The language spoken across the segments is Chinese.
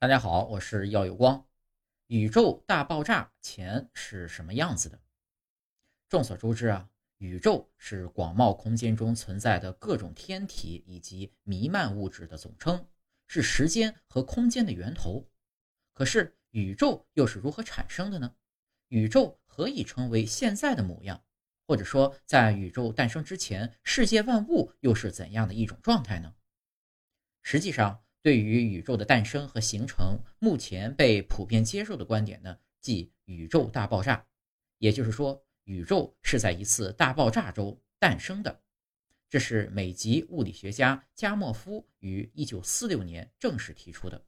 大家好，我是耀有光。宇宙大爆炸前是什么样子的？众所周知啊，宇宙是广袤空间中存在的各种天体以及弥漫物质的总称，是时间和空间的源头。可是，宇宙又是如何产生的呢？宇宙何以成为现在的模样？或者说，在宇宙诞生之前，世界万物又是怎样的一种状态呢？实际上，对于宇宙的诞生和形成，目前被普遍接受的观点呢，即宇宙大爆炸，也就是说，宇宙是在一次大爆炸中诞生的。这是美籍物理学家加莫夫于1946年正式提出的。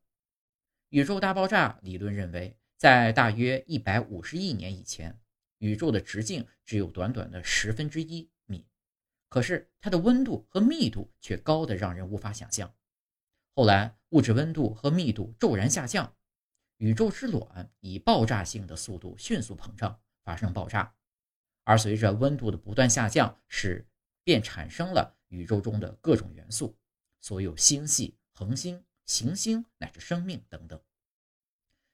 宇宙大爆炸理论认为，在大约150亿年以前，宇宙的直径只有短短的十分之一米，可是它的温度和密度却高得让人无法想象。后来，物质温度和密度骤然下降，宇宙之卵以爆炸性的速度迅速膨胀，发生爆炸。而随着温度的不断下降，使便产生了宇宙中的各种元素，所有星系、恒星、行星乃至生命等等。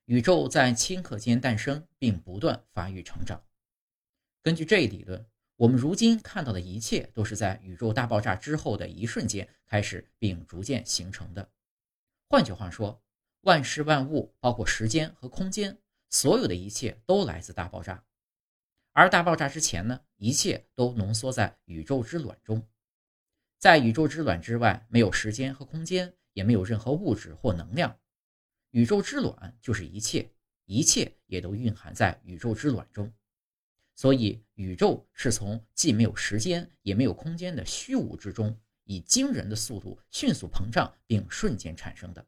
宇宙在顷刻间诞生，并不断发育成长。根据这一理论。我们如今看到的一切，都是在宇宙大爆炸之后的一瞬间开始，并逐渐形成的。换句话说，万事万物，包括时间和空间，所有的一切都来自大爆炸。而大爆炸之前呢，一切都浓缩在宇宙之卵中。在宇宙之卵之外，没有时间和空间，也没有任何物质或能量。宇宙之卵就是一切，一切也都蕴含在宇宙之卵中。所以，宇宙是从既没有时间也没有空间的虚无之中，以惊人的速度迅速膨胀并瞬间产生的。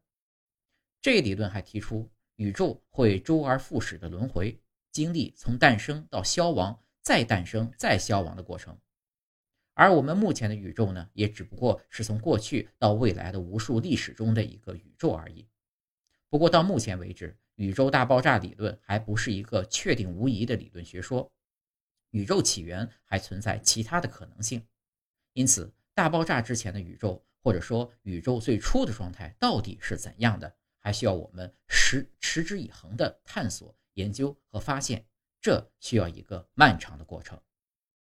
这一理论还提出，宇宙会周而复始的轮回，经历从诞生到消亡、再诞生再消亡的过程。而我们目前的宇宙呢，也只不过是从过去到未来的无数历史中的一个宇宙而已。不过，到目前为止，宇宙大爆炸理论还不是一个确定无疑的理论学说。宇宙起源还存在其他的可能性，因此大爆炸之前的宇宙，或者说宇宙最初的状态到底是怎样的，还需要我们持持之以恒的探索、研究和发现，这需要一个漫长的过程。